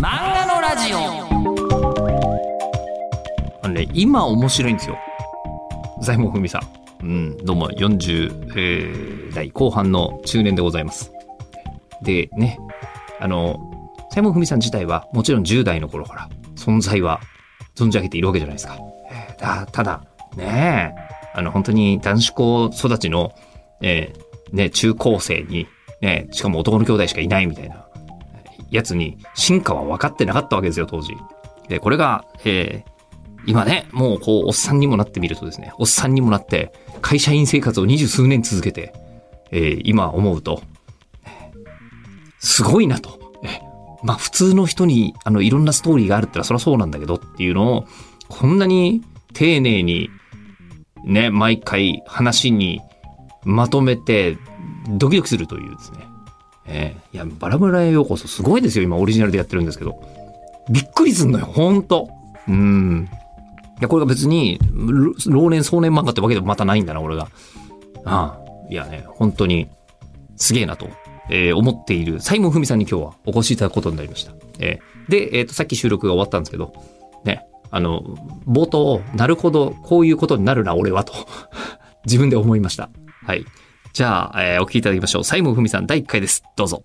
漫画のラジオあのね、今面白いんですよ。財門文さん。うん、どうも40、えー代後半の中年でございます。で、ね、あの、財門文さん自体はもちろん10代の頃から存在は存じ上げているわけじゃないですか。えーだただ、ねえ、あの、本当に男子校育ちの、えーね、中高生に、ね、しかも男の兄弟しかいないみたいな、やつに進化は分かってなかったわけですよ、当時。で、これが、えー今ね、もうこう、おっさんにもなってみるとですね、おっさんにもなって、会社員生活を二十数年続けて、えー今思うと、すごいなと。えまあ普通の人に、あの、いろんなストーリーがあるってのはそりゃそうなんだけどっていうのを、こんなに丁寧に、ね、毎回話にまとめて、ドキドキするというですね。えーいや、バラバラようこそすごいですよ、今オリジナルでやってるんですけど。びっくりすんのよ、ほんと。うん。いや、これが別に、老年壮年漫画ってわけでもまたないんだな、俺が。ああ。いやね、本当に、すげえなと、えー思っている、西門文さんに今日はお越しいただくことになりました。えーで、えっ、と、さっき収録が終わったんですけど、ね、あの、冒頭、なるほど、こういうことになるな、俺は、と、自分で思いました。はい。じゃあ、えーお聞きいただきましょう。西門文さん第1回です。どうぞ。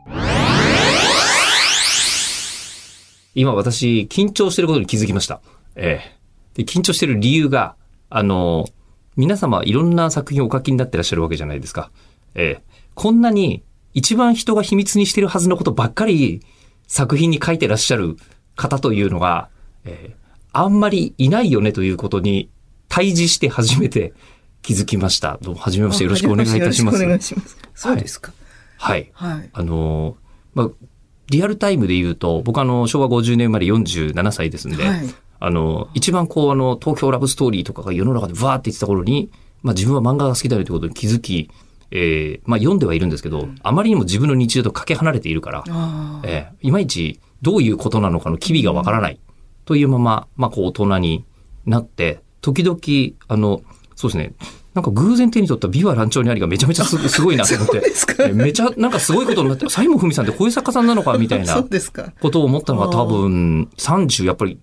今私、緊張してることに気づきました。ええで、緊張してる理由が、あの、皆様いろんな作品をお書きになってらっしゃるわけじゃないですか。ええこんなに一番人が秘密にしてるはずのことばっかり作品に書いてらっしゃる方というのが、ええあんまりいないよねということに対峙して初めて気づきました。どうも、はじめましてよろしくお願いいたします。よろくお願いします。そうですか。はい。はい。あの、まあ、リアルタイムで言うと、僕あの、昭和50年生まれ47歳ですんで、はいあの、一番こう、あの、東京ラブストーリーとかが世の中でわーって言ってた頃に、まあ自分は漫画が好きだよということに気づき、えーまあ読んではいるんですけど、あまりにも自分の日常とかけ離れているから。えーいまいちどういうことなのかの機微がわからないというまま、まあこう大人になって、時々、あの、そうですね、なんか偶然手に取った美は乱調にありがめちゃめちゃすすごいなと思って、めちゃなんかすごいことになって、西門文さんってこういう作家さんなのかみたいなそうですか。ことを思ったのが多分30、やっぱり、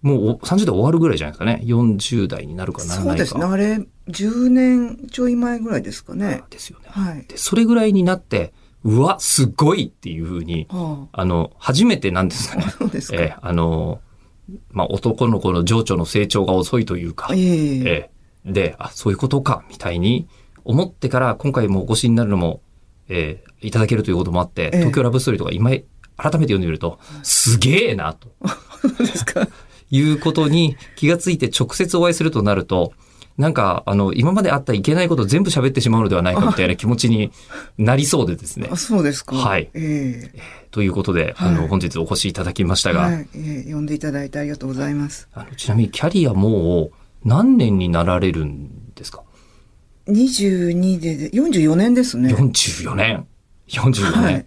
もうお30代終わるぐらいじゃないですかね。40代になるかならないか。そうですね。あれ、10年ちょい前ぐらいですかね。ですよね。はい。で、それぐらいになって、うわ、すごいっていうふうに、ああの、初めてなんですかねあ。。そうですか。えーあの、まあ、男の子の情緒の成長が遅いというか、いえいえ。えーで、あ、そういうことか、みたいに思ってから、今回もお越しになるのも、えーいただけるということもあって、ええ東京ラブストーリーとか今、改めて読んでみると、すげえな、と ですか。いうことに気がついて直接お会いするとなると、なんか、あの、今まであったいけないことを全部喋ってしまうのではないかみたいな 気持ちになりそうでですねあ、。そうですか。はいええということで、あの、はい本日お越しいただきましたが、はい。ええ呼んでいただいてありがとうございます。あのちなみにキャリアもう何年になられるんですか？22でで、44年ですね。?44 年。44年。はい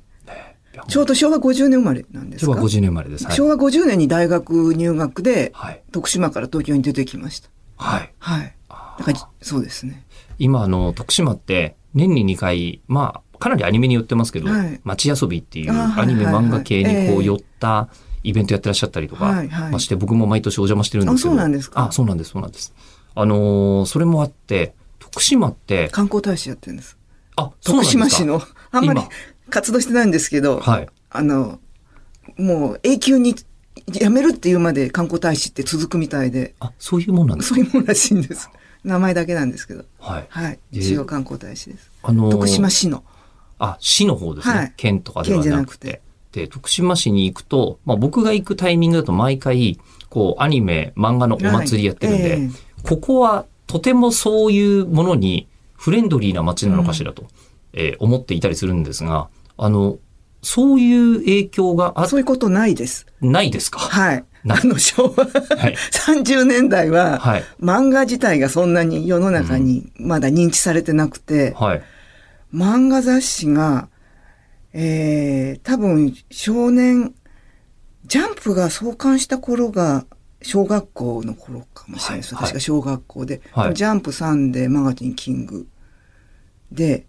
ちょうど昭和50年生まれなんですか？昭和50年生まれです。はい。昭和50年に大学入学で、はい。徳島から東京に出てきました。はい。はい。だから、そうですね。今、あの、徳島って年に2回、まあ、かなりアニメに寄ってますけど、はい街遊びっていうアニメ漫画系にこええう寄ったイベントやってらっしゃったりとか、はいはいまして僕も毎年お邪魔してるんですけど。あそうなんですか？あ、そうなんです、そうなんです。あのーそれもあって、徳島って、観光大使やってるんです。あ、徳島市の、あんまり今活動してないんですけど、はい。あの、もう永久に辞めるっていうまで観光大使って続くみたいで、あ、そういうもんなんですか？そういうもんらしいんです。名前だけなんですけど。はい。はい。えー市は観光大使です。あのー徳島市の。あ、市の方ですね。はい県とかでは県じゃなくてなくて。で、徳島市に行くと、まあ僕が行くタイミングだと毎回、こう、アニメ、漫画のお祭りやってるんで、はいええここはとてもそういうものにフレンドリーな街なのかしらと、えー思っていたりするんですが、あの、そういう影響があそういうことないです。ないですか？はい。なあの昭和はい。30年代は、はい。漫画自体がそんなに世の中にまだ認知されてなくて、はい。漫画雑誌が、えー、多分少年、ジャンプが創刊した頃が小学校の頃かもしれないです。はい確か小学校で。はいジャンプサンデー、マガジン、キング。で、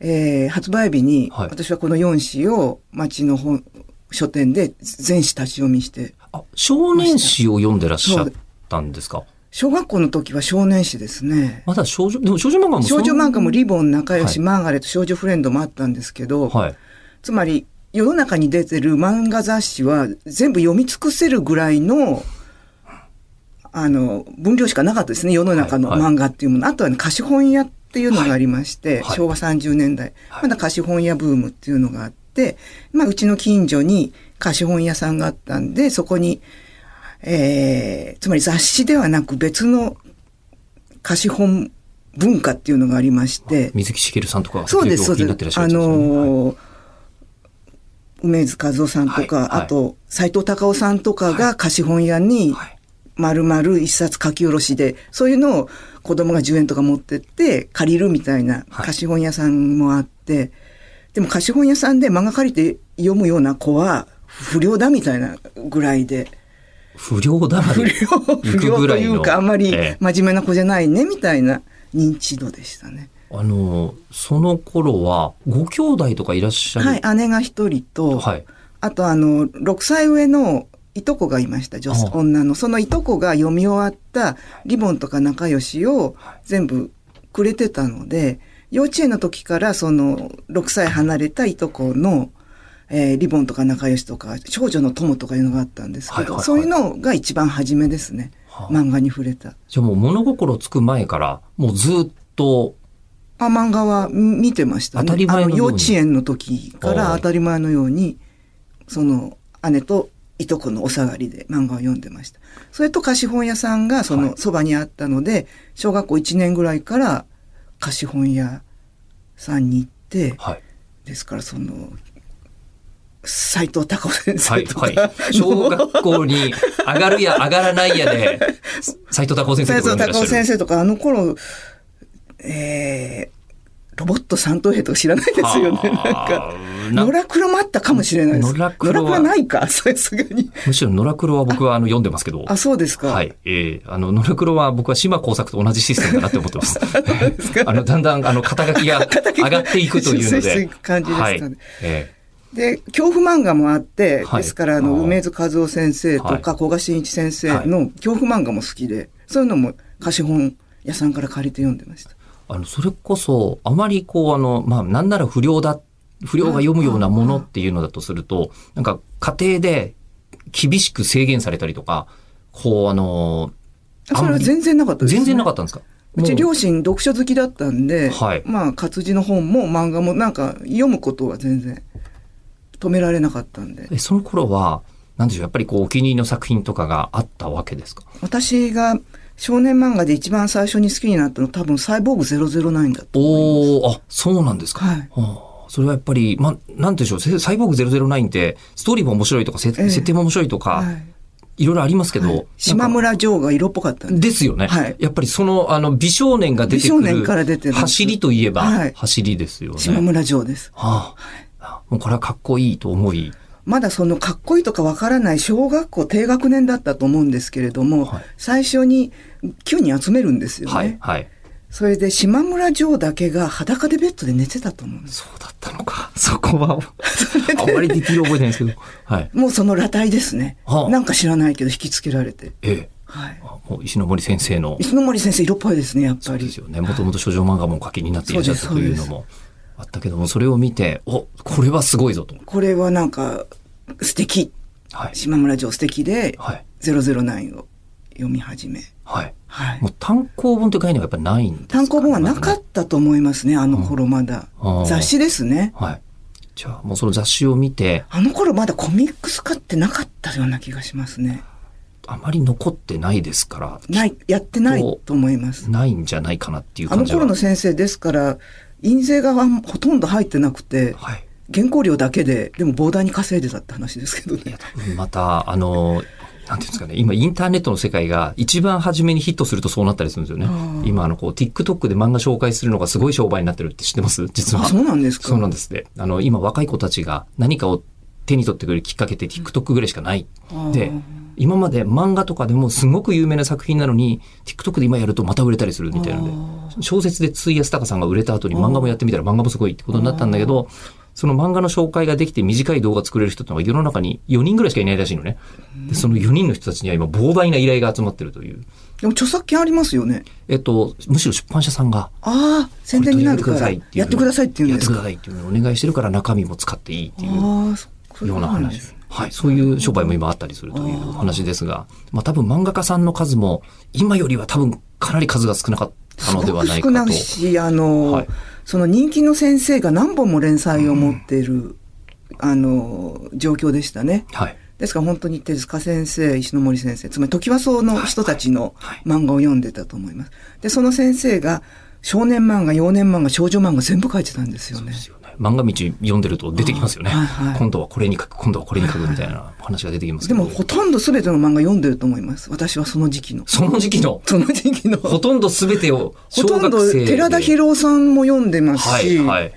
えー発売日に、はい私はこの4誌を町の本書店で全誌立ち読みして。あ、少年誌を読んでらっしゃったんですか？小学校の時は少年誌ですね。まだ少女、でも少女漫画も少女漫画もリボン、仲良し、はいマーガレット、少女フレンドもあったんですけど、はい。つまり世の中に出てる漫画雑誌は全部読み尽くせるぐらいの、あの、分量しかなかったですね、世の中のはいはい漫画っていうもの。あとは、ね、貸本屋っていうのがありまして、はい昭和30年代、はいまだ貸本屋ブームっていうのがあって、まあ、うちの近所に貸本屋さんがあったんで、そこに、えー、つまり雑誌ではなく別の貸本文化っていうのがありまして、水木しげるさんとか、そうです、そうお気になってらっし。ゃるですあのー梅津和夫さんとか、はいはいあと、斎藤隆夫さんとかが貸本屋に、はい。丸々一冊書き下ろしで、そういうのを子供が10円とか持ってって借りるみたいなはい。貸本屋さんもあって、でも貸本屋さんで漫画借りて読むような子は不良だみたいなぐらいで、不良だま不で良、行不良というかあんまりええ。真面目な子じゃないねみたいな認知度でしたね。あの、その頃は、ご兄弟とかいらっしゃる？はい、姉が一人と、はい。あとあの、6歳上のいとこがいました、女女の。そのいとこが読み終わったリボンとか仲良しを全部くれてたので、幼稚園の時からその6歳離れたいとこの、えーリボンとか仲良しとか、少女の友とかいうのがあったんですけど、はいはいはいそういうのが一番初めですね。はあ漫画に触れた。じゃあもう物心つく前から、もうずっと、あ、漫画は見てましたね。当たり前の幼稚園の時からはい当たり前のように、その姉といとこのお下がりで漫画を読んでました。それと貸本屋さんがそはいのそばにあったので、小学校1年ぐらいから貸本屋さんに行って、はい。ですからその、斎藤隆夫先はい、生とか、はい。小学校に上がるや上がらないやで、斎藤隆夫先生斎藤とか読んでらっしゃる隆夫先生とか、あの頃、えー、ロボット三等兵とか知らないですよね。なんか。野良黒もあったかもしれないです。野良黒はないか、さすがに。むしろ野良黒は僕はあの読んでますけど。あ、そうですか。はい。ええあの、野良黒は僕は島工作と同じシステムだなって思ってます。あの、だんだん、あの、肩書きが上がっていくというので。く感じですかねはい。えで、恐怖漫画もあって、はいですから、あの、梅津和夫先生とはいか、古賀真一先生の恐怖漫画も好きで、そういうのも貸本屋さんから借りて読んでました。えあの、それこそ、あまりこう、あの、まあ、なんなら不良だ、不良が読むようなものっていうのだとすると、なんか、家庭で厳しく制限されたりとか、こう、あの、あそれは全然なかったです、ね。全然なかったんですか？うち両親読書好きだったんで、はいまあ活字の本も漫画もなんか読むことは全然止められなかったんで。えその頃は、なんでしょう、やっぱりこう、お気に入りの作品とかがあったわけですか？私が少年漫画で一番最初に好きになったの多分サイボーグ009だと思います。おー、あ、そうなんですか。はい。はあ。それはやっぱり、まあ、なんでしょう、せサイボーグ009って、ストーリーも面白いとか、せええ。設定も面白いとか、はい。い、ろいろありますけど、はい。島村城が色っぽかったんでですよね。はい。やっぱりその、あの、美少年が出てく美少年から出てる、る走りといえば、はい。走りですよね。島村城です。はあ、もうこれはかっこいいと思い、まだそのかっこいいとかわからない小学校低学年だったと思うんですけれども、はい最初に9人集めるんですよね。はい、はい。それで島村城だけが裸でベッドで寝てたと思うんです。そうだったのか。そこは、あんまりディティール覚えてないんですけど。はい。もうその裸体ですね。はあなんか知らないけど引きつけられて。ええ。はい。あもう石ノ森先生の石ノ森先生色っぽいですね、やっぱり。そうですよね。もともと少女漫画もお書きになっていらっしゃったというのもあったけども、それを見て、お、これはすごいぞと。これはなんか素敵。はい。島村城素敵で、はい。009を読み始め。はい。はいも。う単行本という概念はやっぱりないんですか？単行本はなかまったと思いますね、あの頃まだああ。雑誌ですね。はい。じゃあ、もうその雑誌を見て、あの頃まだコミックス化ってなかったような気がしますね。あまり残ってないですから、ない、やってないと思います。ないんじゃないかなっていうあの感じは。頃の先生ですから、印税がほとんど入ってなくて、はい。原稿料だけで、でも膨大に稼いでたって話ですけどねまた、あの、なんていうんですかね、今インターネットの世界が一番初めにヒットするとそうなったりするんですよね今、あの、こう、TikTok で漫画紹介するのがすごい商売になってるって知ってます？実は。あ、そうなんですかそうなんですね。あの、今若い子たちが何かを手に取ってくれるきっかけって TikTok ぐらいしかない。で、今まで漫画とかでもすごく有名な作品なのに、TikTok で今やるとまた売れたりするみたいなので、小説でつい安高さんが売れた後に漫画もやってみたら漫画もすごいってことになったんだけど、その漫画の紹介ができて短い動画作れる人ってのは世の中に4人ぐらいしかいないらしいのね。で、その4人の人たちには今膨大な依頼が集まってるという。でも著作権ありますよね。えっと、むしろ出版社さんが、ああ、宣伝になるから、やってくださいって言うんやってく。ださいっていうのをお願いしてるから中身も使っていいっていう。ような話ですね。。はい。そういう商売も今あったりするというお話ですが、まあ多分漫画家さんの数も今よりは多分かなり数が少なかったのではないかと。少ないし、あの、はいその人気の先生が何本も連載を持っている、あの、状況でしたね。はい。ですから本当に手塚先生、石ノ森先生、つまり時和荘の人たちのはい漫画を読んでたと思います。で、その先生が少年漫画、幼年漫画、少女漫画全部書いてたんですよねで。すよね。漫画道読んでると出てきますよね。はいはい今度はこれに書く、今度はこれに書くみたいな話が出てきます。でもほとんど全ての漫画読んでると思います。私はその時期の。その時期の、その時期の。ほとんど全てをほとんど寺田博夫さんも読んでますし、はい、はい、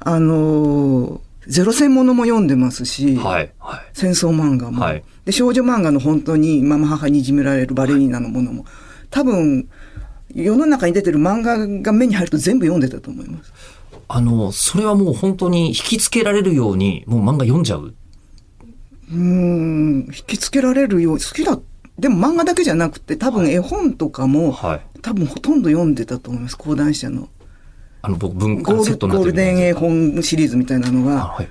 あのーゼロ戦ものも読んでますし、はい、はい。戦争漫画も、はいで、少女漫画の本当にママ母にいじめられるバレリーナのものも、多分、世の中に出てる漫画が目に入ると全部読んでたと思います。あの、それはもう本当に引きつけられるように、もう漫画読んじゃう？うーん、引きつけられるよう、好きだ。でも漫画だけじゃなくて、多分絵本とかも、はい。多分ほとんど読んでたと思います。講談社の。あの、僕、文化セットゴールデン絵本シリーズみたいなのあが、はい。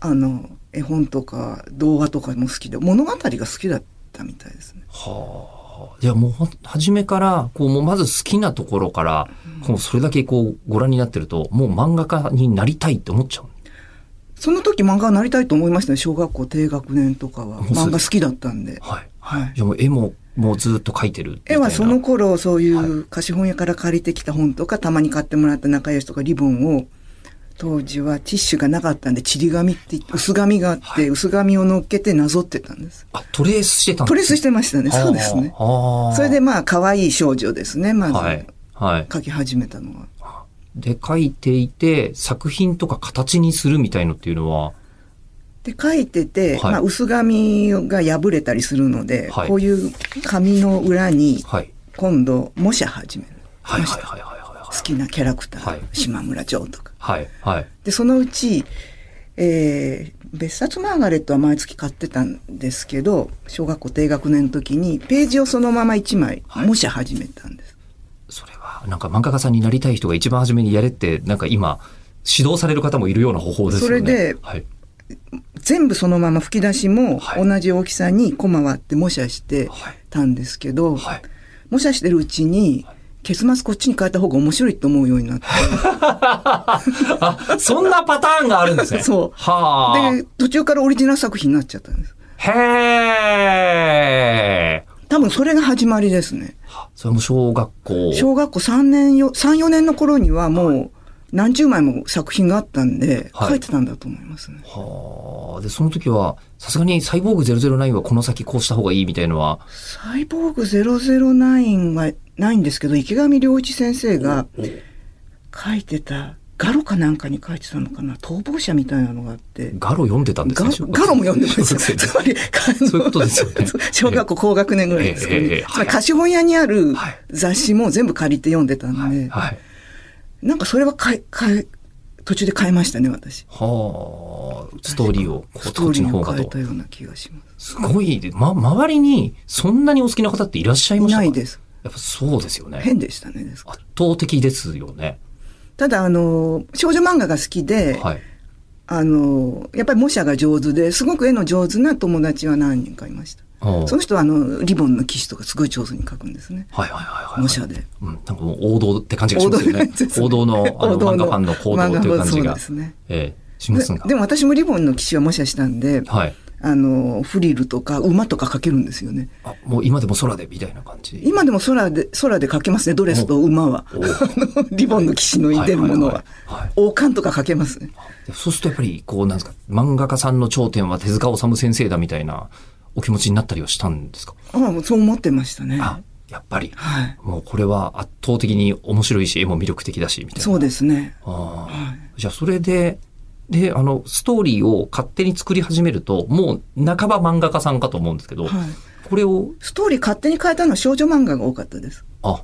あの、絵本とか動画とかも好きで、物語が好きだったみたいですね。はあ。じゃあもう初めから、こう、もうまず好きなところから、こう、それだけこう、ご覧になってると、もう漫画家になりたいって思っちゃう。その時漫画になりたいと思いましたね。小学校低学年とかは。漫画好きだったんで。はい。はい。じゃあもう絵も、もうずっと描いてる。絵はその頃そういう貸本屋から借りてきた本とか、たまに買ってもらった仲良しとかリボンを、当時はティッシュがなかったんで、ちり紙って言って、薄紙があって、薄紙を乗っけてなぞってたんです。あ、トレースしてたんトレースしてましたね。そうですね。それでまあ、可愛い少女ですね、まず。はい。はい。描き始めたのは。で、書いていて、作品とか形にするみたいのっていうのは、で、書いてて、はいまあ、薄紙が破れたりするので、はいこういう紙の裏に、はい。今度、模写始める。はいはいはいはいはい好きなキャラクター、はい島村城とか。はい。はい。で、そのうち、えー、別冊マーガレットは毎月買ってたんですけど、小学校低学年の時に、ページをそのまま1枚、はい模写始めたんです。それは、なんか漫画家さんになりたい人が一番初めにやれって、なんか今、指導される方もいるような方法ですよね。それではい。全部そのまま吹き出しもはい同じ大きさにコマ割って模写してはい。たんですけど、はい。模写してるうちに、結末こっちに変えた方が面白いと思うようになって。あ、そんなパターンがあるんですね。そうはあ。で、途中からオリジナル作品になっちゃったんです。へえ。多分それが始まりですね。それも小学校。小学校3年よ、3、4年の頃にはもう何十枚も作品があったんで、はい書いてたんだと思いますね。はあ。で、その時は、さすがにサイボーグ009はこの先こうした方がいいみたいのは、サイボーグ009はないんですけど、池上良一先生が書いてた、ガロかなんかに書いてたのかな、逃亡者みたいなのがあって。ガロ読んでたんですガね。ガロも読んでました。つまり、そういうことですよね小学校高学年ぐらいですけど、ええ貸本屋にあるはい雑誌も全部借りて読んでたんで、はい。なんかそれはかえ、かえ、途中で変えましたね、私。はあ。ストーリーを、こう、ストーリーをこっちの方がと変えた。ような気がします。すごいで、ま、周りにそんなにお好きな方っていらっしゃいまいしたか？ないです。やっぱそうですよね。変でしたね、圧倒的ですよね。ただ、あの、少女漫画が好きで、はい。あの、やっぱり模写が上手で、すごく絵の上手な友達は何人かいました。その人は、あの、リボンの騎士とかすごい上手に描くんですね。はいはいはいはい。模写で。うん、なんかもう王道って感じがしますよね。王 王道道のあの漫画ファンの行動という感じそうがで、すね。ええしますが。ででも私もリボンの騎士は模写したんで、はい。あの、フリルとか馬とか描けるんですよね。あ、もう今でも空でみたいな感じ？今でも空で、空で描けますね、ドレスと馬は。リボンの騎士の出るものは。はいはいはいはい王冠とか描けますね。でそうするとやっぱり、こう、なんですか、漫画家さんの頂点は手塚治虫先生だみたいなお気持ちになったりはしたんですか？ああ、そう思ってましたね。あ、やっぱり。はい。もうこれは圧倒的に面白いし、絵も魅力的だし、みたいな。そうですね。ああはいじゃあそれで、で、あの、ストーリーを勝手に作り始めると、もう半ば漫画家さんかと思うんですけど、はい。これを、ストーリー勝手に変えたのは少女漫画が多かったです。あ、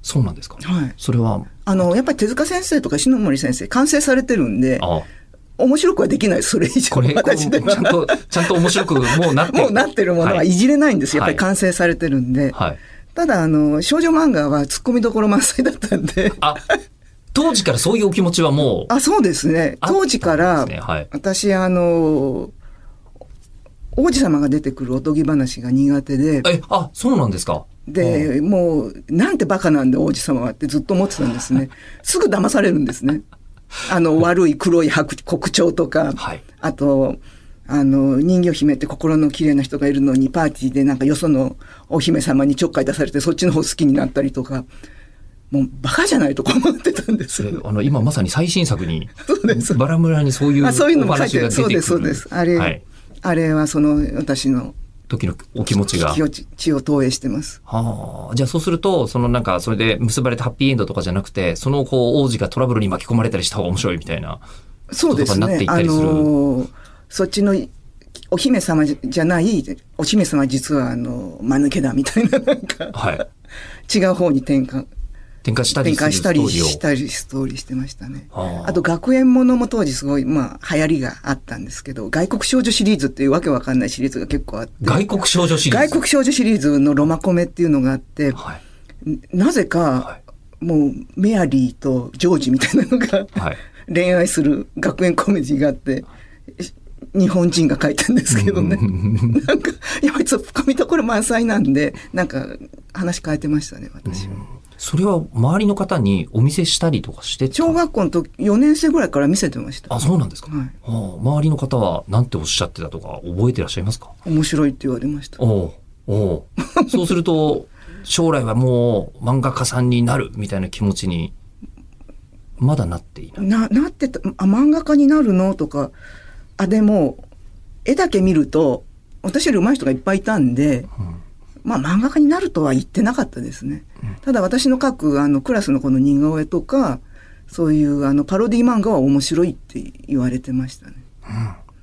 そうなんですか。はい。それは、あの、やっぱり手塚先生とか篠森先生、完成されてるんで、あ面白くはできない、それ以上これ、ちゃんは。と、ちゃんと面白くもうなってる。もうなってるものはいじれないんですよ。やっぱり完成されてるんで。はい。ただ、あの、少女漫画は突っ込みどころ満載だったんで。あ、当時からそういうお気持ちはもう、あ、そうですね。当時から、ねはい。私、あの、王子様が出てくるおとぎ話が苦手で、え、あ、そうなんですか？で、もう、なんてバカなんだ王子様はってずっと思ってたんですね。すぐ騙されるんですね。あの、悪い黒い白黒鳥とか、はい。あと、あの、人魚姫って心の綺麗な人がいるのに、パーティーでなんかよそのお姫様にちょっかい出されて、そっちの方好きになったりとか、もうバカじゃないとか思ってたんですあの、今まさに最新作に、そうですバラ村にそういうおあそういうのも書い話。が出てくる。そうです、そうです。あれ、はい。あれはその私の時のお気持ちが。気を血を投影してます。はあ、じゃあそうすると、そのなんか、それで結ばれたハッピーエンドとかじゃなくて、そのこう、王子がトラブルに巻き込まれたりした方が面白いみたいな。そうですことかになってい。ったねありするのーそっちのお姫様じじゃない、お姫様は実はあの、間抜けだみたいななんか、はい。違う方に転換、展開したり展開したりストーリーを。したりストーリーしてましたね。はああと学園ものも当時すごい、まあ流行りがあったんですけど、外国少女シリーズっていうわけわかんないシリーズが結構あって、外国少女シリーズ？外国少女シリーズのロマコメっていうのがあって、はい。なぜか、はもうメアリーとジョージみたいなのが、はい。恋愛する学園コメディがあって、日本人が書いたんですけどね。なんか、やっぱりツッコミどころ満載なんで、なんか話変えてましたね、私は。それは周りの方にお見せしたりとかしてた？小学校の時、4年生ぐらいから見せてました。あ、そうなんですか。はいはあ周りの方は何ておっしゃってたとか覚えてらっしゃいますか？面白いって言われました。おうおうそうすると、将来はもう漫画家さんになるみたいな気持ちに、まだなっていない？な、なってた、あ、漫画家になるのとか、あ、でも、絵だけ見ると、私より上手い人がいっぱいいたんで、まあ漫画家になるとは言ってなかったですね。ただ私の書くあのクラスの子の似顔絵とか、そういうあのパロディ漫画は面白いって言われてましたね。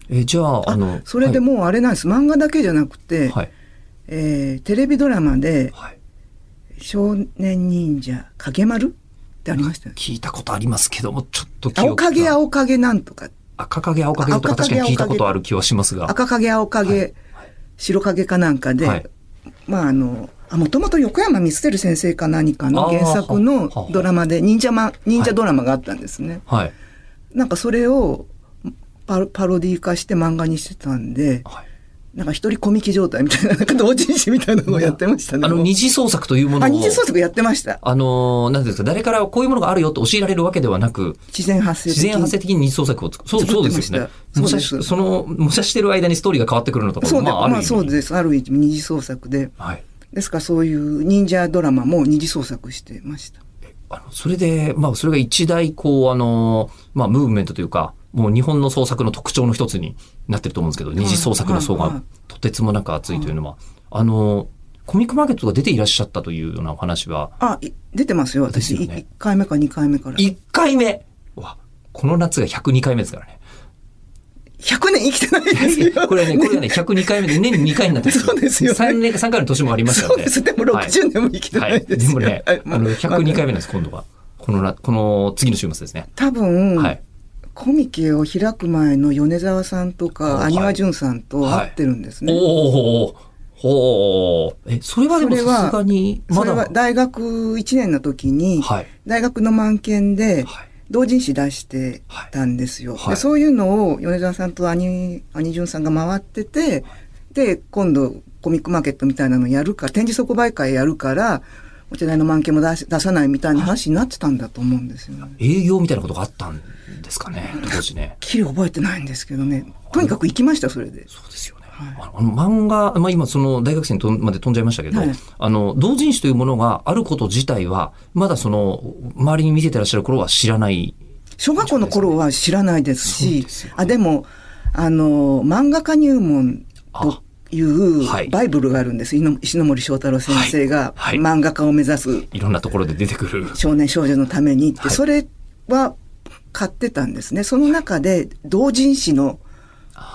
え、じゃあ、あの、それでもうあれなんです。漫画だけじゃなくて、はい。えーテレビドラマではい。少年忍者影丸？ってありましたよね。聞いたことありますけども、ちょっと記憶が青影青影なんとか、赤影青影とか確かに聞いたことある気はしますが。赤影青影、白影かなんかで、はいまああの、あ、もともと横山光輝先生か何かの原作はのドラマで忍者マン、忍者ドラマがあったんですね。はい。なんかそれをパロパロディ化して漫画にしてたんで、はい。なんか一人コミキ状態みたいな、なんか同人誌みたいなのをやってましたね。あの、二次創作というものあ、を。二次創作やってました。あのー、なんですか、誰からこういうものがあるよと教えられるわけではなく、自然発生的自然発生的に二次創作を作る。そう、そうですよね。模写しその、模写してる間にストーリーが変わってくるのとかそうで、まあ、ある意まあ味そうです。ある意味二次創作で。はい。ですからそういう忍者ドラマも二次創作してました。あの、それで、まあ、それが一大、こう、あの、まあ、ムーブメントというか、もう日本の創作の特徴の一つになってると思うんですけど、二次創作の層がはいはいとてつもなく熱いというのは、あの、コミックマーケットが出ていらっしゃったというようなお話は、あ、い出てますよ、私。ね1回目か2回目から。1回目わ、この夏が102回目ですからね。100年生きてないですよ。これね、これがね、102回目で年に2回になってるんそうですよね3年、3回の年もありましたので。そうです。でも60年も生きてないですよ。はい。でもね、はいあの、102回目なんです、今度は。このな、この次の週末ですね。多分、はい。コミケを開く前の米沢さんとか、はいアニワジュンさんと会ってるんですね。おおほう。え、それはでもそれはさすがに、まだ。それは大学1年の時に、はい。大学の満研ではい。同人誌出してたんですよ。はいでそういうのを米沢さんとアニ、アニジュンさんが回ってて、で、今度コミックマーケットみたいなのやるか、展示即売会やるから、お茶代の満研も出し出さないみたいな話になってたんだと思うんですよね。営業みたいなことがあったんですかね、当時ね。きり覚えてないんですけどね。とにかく行きました、それで。そうですよね。はいあの漫画、まあ今その大学生にまで飛んじゃいましたけど、はいあの、同人誌というものがあること自体は、まだその、周りに見せてらっしゃる頃は知らない。小学校の頃は知らないですし、でねあ、でも、あの、漫画家入門というはいバイブルがあるんです。井の石ノ森章太郎先生がはいはい漫画家を目指すいろんなところで出てくる。少年少女のためにって、はいそれは買ってたんですね。その中で同人誌の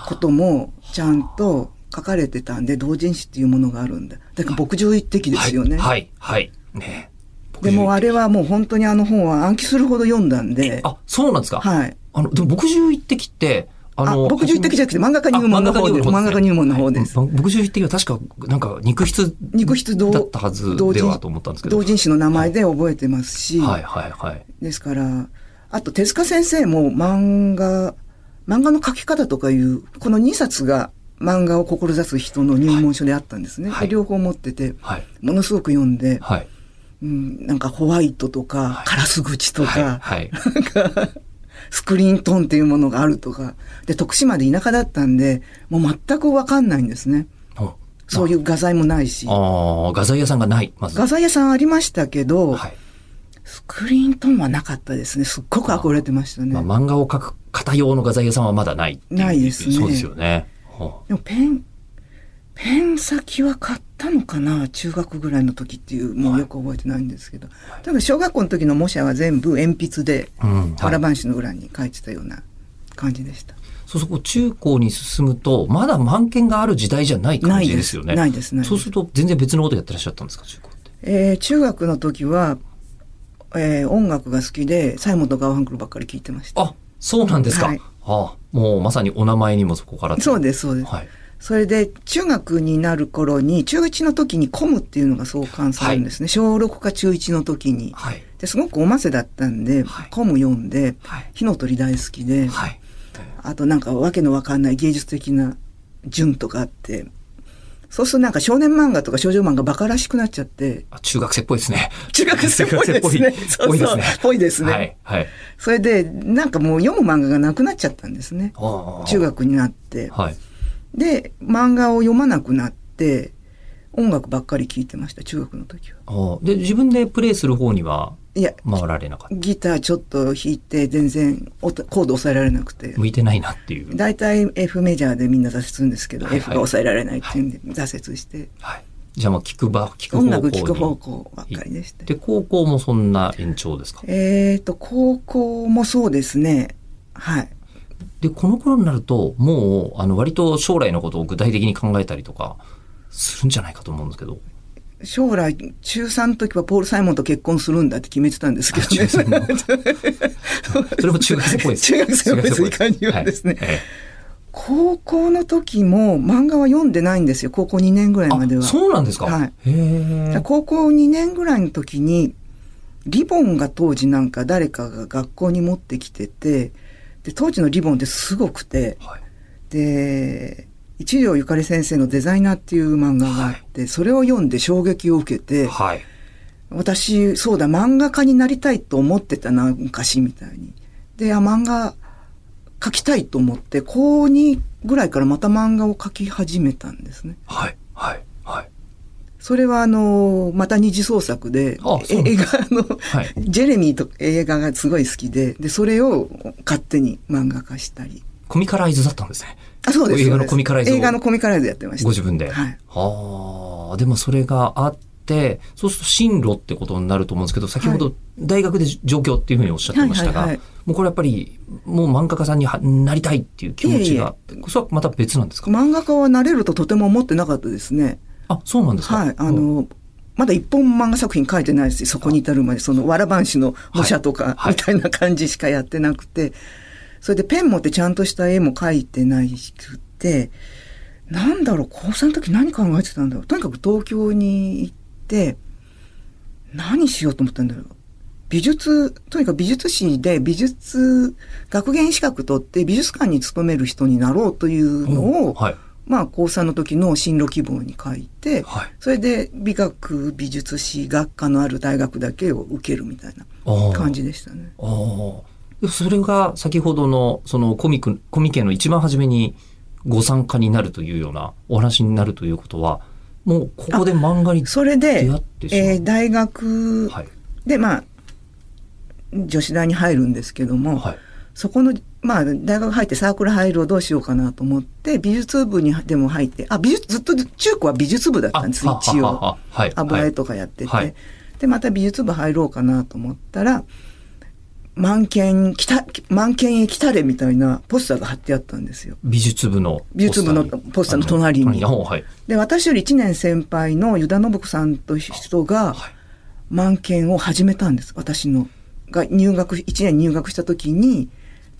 こともちゃんと書かれてたんで、同人誌っていうものがあるんだ。だから牧場一滴ですよね。はい、はい、はい。ねでもあれはもう本当にあの本は暗記するほど読んだんで、あ、そうなんですかはい。あの、でも、牧獣一滴って、ああ、の、牧獣一滴じゃなくて漫画家入門の方で、漫画家入門の方です。はい牧獣一滴は確か、なんか、肉質肉質同だったはずではと思ったんですけど。同人誌の名前で覚えてますし、はいはいはい。ですから、あと手塚先生も漫画、漫画の描き方とかいう、この2冊が漫画を志す人の入門書であったんですね。はいで両方持ってて、はい。ものすごく読んで、はい。うん、なんかホワイトとか、はいカラス口とはい。か、はい。なんか、スクリーントンっていうものがあるとか、で、徳島で田舎だったんで、もう全くわかんないんですね。おそういう画材もないし。ああ、画材屋さんがない、まず。画材屋さんありましたけど、はい。スクリーントンはなかったですね。すっごく憧れてましたね。まあ、漫画を描く方用の画材屋さんはまだないないですねそうですよね。ほでもペン、ペン先は買ったのかな？中学ぐらいの時っていう、もうよく覚えてないんですけど。多分小学校の時の模写は全部鉛筆で、ううん。はいわらばんしの裏に書いてたような感じでした。そうそう、中高に進むと、まだ漫研がある時代じゃない感。じですすよね。ないです、ないです。そうすると、全然別のことやってらっしゃったんですか、中高って。えー中学の時は、えー音楽が好きで、サイモンとガーファンクルばっかり聴いてました。あ、そうなんですか。はいああもうまさにお名前にもそこから。そうです、そうです。はい。それで、中学になる頃に、中1の時に COMっていうのが創刊されるんですね。小6か中1の時に。はい。ですごくおませだったんで、はい COM読んで、はい。火の鳥大好きで、はい。あとなんかわけのわかんない芸術的な順とかあって、そうするとなんか少年漫画とか少女漫画バカらしくなっちゃって、あ中学生っぽいですね。中学生っぽいですね。そうそうぽいですね。ぽいですね。はい。はい。それで、なんかもう読む漫画がなくなっちゃったんですね。中。学になって。はい。で、漫画を読まなくなって、音楽ばっかり聴いてました、中学の時は。で、自分でプレイする方にはいや、回られなかった。ギターちょっと弾いて全然音コード抑えられなくて。向いてないなっていう。大体 F メジャーでみんな挫折するんですけど、はいはい F が抑えられないっていうんで挫折して、はい。じゃあもう聞く場、聞く方向に。音楽聴く方向ばっかりでした。で、高校もそんな延長ですか？えーと、高校もそうですね。はい。で、この頃になると、もう、あの、割と将来のことを具体的に考えたりとか、するんじゃないかと思うんですけど。将来、中3の時はポール・サイモンと結婚するんだって決めてたんですけどね。中三のそれも 中学生っぽいです。中学生っぽいです中いかにもですねはいえ高校の時も漫画は読んでないんですよ。高校2年ぐらいえまでは。あ、そうなんですか？はい。高校2年ぐらいの時に、リボンが当時なんか誰かが学校に持ってきてて、で、当時のリボンってすごくて、はい。で、一条ゆかり先生のデザイナーっていう漫画があって、それを読んで衝撃を受けて、はい。私、そうだ、漫画家になりたいと思ってたな、昔みたいに。で、あ、漫画描きたいと思って、高2ぐらいからまた漫画を描き始めたんですね。はい。はい。はい。それはあの、また二次創作で映画の、はい。ジェレミーと映画がすごい好きで、で、それを勝手に漫画化したり。コミカライズだったんですね。あ、そうです。映画のコミカライズを映画のコミカライズやってました。ご自分で。はい。はあ。でもそれがあって、そうすると進路ってことになると思うんですけど、先ほど大学で上京っていうふうにおっしゃってましたが、もうこれやっぱり、もう漫画家さんにはなりたいっていう気持ちが、それはまた別なんですか？漫画家はなれるととても思ってなかったですね。あ、そうなんですか？はい。あ、の、まだ一本漫画作品書いてないし、そこに至るまで、その、わらばんしの模写とか、はいみたいな感じしかやってなくて、それでペン持ってちゃんとした絵も描いてないくて、なんだろう、高3の時何考えてたんだろう。とにかく東京に行って、何しようと思ったんだろう。美術、とにかく美術史で美術学芸資格取って美術館に勤める人になろうというのを、はい。まあ、高3の時の進路希望に書いて、はい。それで美学美術史学科のある大学だけを受けるみたいな感じでしたね。ああ。でそれが先ほどの、そのコミック、コミケの一番初めにご参加になるというようなお話になるということは、もうここで漫画にそれで出会って、しまう。えー大学はい。で、まあ、女子大に入るんですけども、はい。そこの、まあ、大学入ってサークル入るをどうしようかなと思って、美術部にでも入って、あ、美術、ずっと中高は美術部だったんです、は一応。油絵はいとかやってて、はいで、また美術部入ろうかなと思ったら、満研来た、満研へ来たれみたいなポスターが貼ってあったんですよ。美術部の美術部のポスターの隣にはい。で、私より1年先輩のユダ信子さんという人が、はい。満研を始めたんです。私の。が入学、1年入学した時に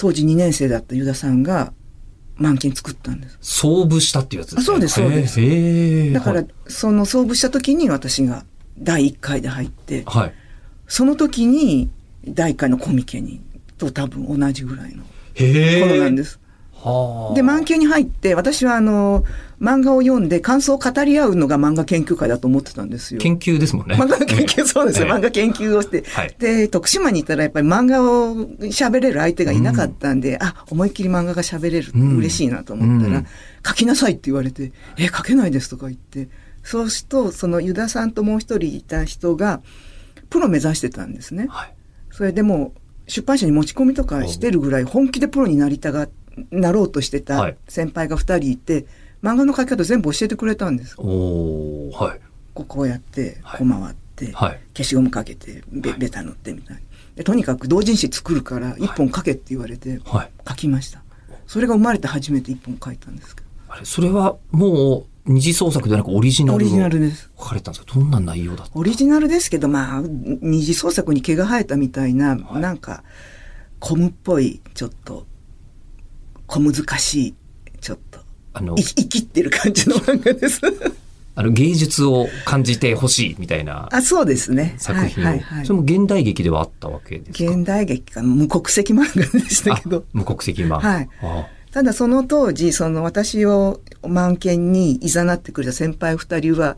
当時2年生だったユダさんが、満金作ったんです。創部したっていうやつですね。あそうですそうですだからはい、その創部した時に私が第1回で入って、はい。その時に第1回のコミケに、と多分同じぐらいの。頃なんですす。はあ。で、満級に入って、私はあの、漫画を読んで感想を語り合うのが漫画研究会だと思ってたんですよ。研究ですもんね。漫画の研究、そうですよ。ええ漫画研究をして。はいで、徳島に行ったらやっぱり漫画を喋れる相手がいなかったんで、あ、思いっきり漫画が喋れるうん嬉しいなと思ったら、うん書きなさいって言われて、え、書けないですとか言って、そうすると、そのユダさんともう一人いた人が、プロ目指してたんですね。はい。それでもう出版社に持ち込みとかしてるぐらい本気でプロになりたが、なろうとしてはいた先輩が二人いて、漫画の書き方全部教えてくれたんです。おーはい。こうこうやって、はいこう回って、はい。消しゴムかけて、べ、ベタ塗ってみたいな。でとにかく同人誌作るから一本書けって言われてはい。書きました。それが生まれて初めて一本書いたんですけあれ、それはもう二次創作ではなくオリジナど。ルをオリジナルです。書かれたんですか？どんな内容だった？オリジナルですけど、まあ、二次創作に毛が生えたみたいな、はいなんか、コムっぽい、ちょっと、小難しい、ちょっと、あのい、生きってる感じの漫画です。あの芸術を感じてほしいみたいなあ、そうですね。作品を、はいはいはいそれも現代劇ではあったわけですか？現代劇か、無国籍漫画でしたけあど。無国籍漫画。はいあただその当時、その私を満研に誘ってくれた先輩二人は、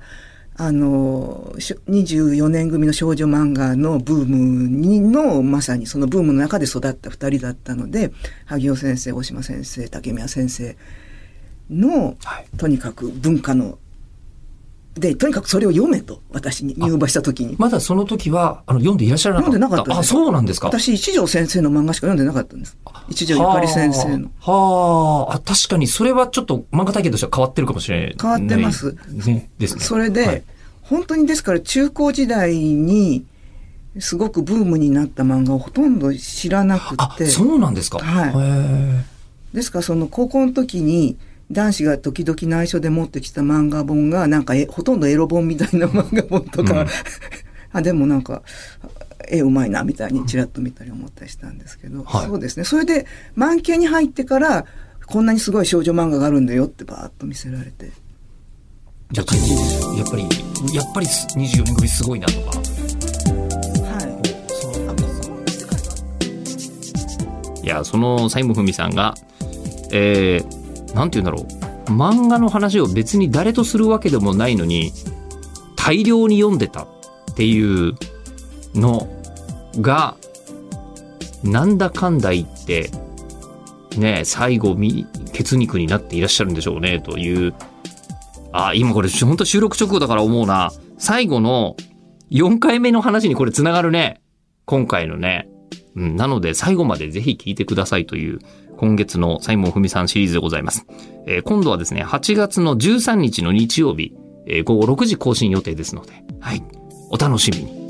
あの、しょ24年組の少女漫画のブームにの、まさにそのブームの中で育った二人だったので、萩尾先生、大島先生、竹宮先生の、はい。とにかく文化の、で、とにかくそれを読めと、私に入場した時に。まだその時は、あの、読んでいらっしゃらなかった。読んでなかったあ、そうなんですか？私、一条先生の漫画しか読んでなかったんです。一条ゆかり先生の。はあ。確かに、それはちょっと漫画体験としては変わってるかもしれない。変わってますね。ですね。それで、はい本当にですから中高時代にすごくブームになった漫画をほとんど知らなくあ、て。そうなんですか。はいですからその高校の時に男子が時々内緒で持ってきた漫画本がなんかえほとんどエロ本みたいな漫画本とか、うん。あでもなんか絵うまいなみたいにちらっと見たり思ったりしたんですけど、はい。そうですね。それで満景に入ってからこんなにすごい少女漫画があるんだよってバーッと見せられて。じゃあ、やっぱり、やっぱり24年組すごいなとか。はい。いや、その西門文さんが、えー、なんて言うんだろう。漫画の話を別に誰とするわけでもないのに、大量に読んでたっていうのが、なんだかんだ言って、ね、最後、み血肉になっていらっしゃるんでしょうね、という。あ、今これ、本当収録直後だから思うな。最後の4回目の話にこれ繋がるね。今回のね。うん、なので最後までぜひ聞いてくださいという今月のサイモン文さんシリーズでございます。えー今度はですね、8月の13日の日曜日、えー午後6時更新予定ですので、はい。お楽しみに。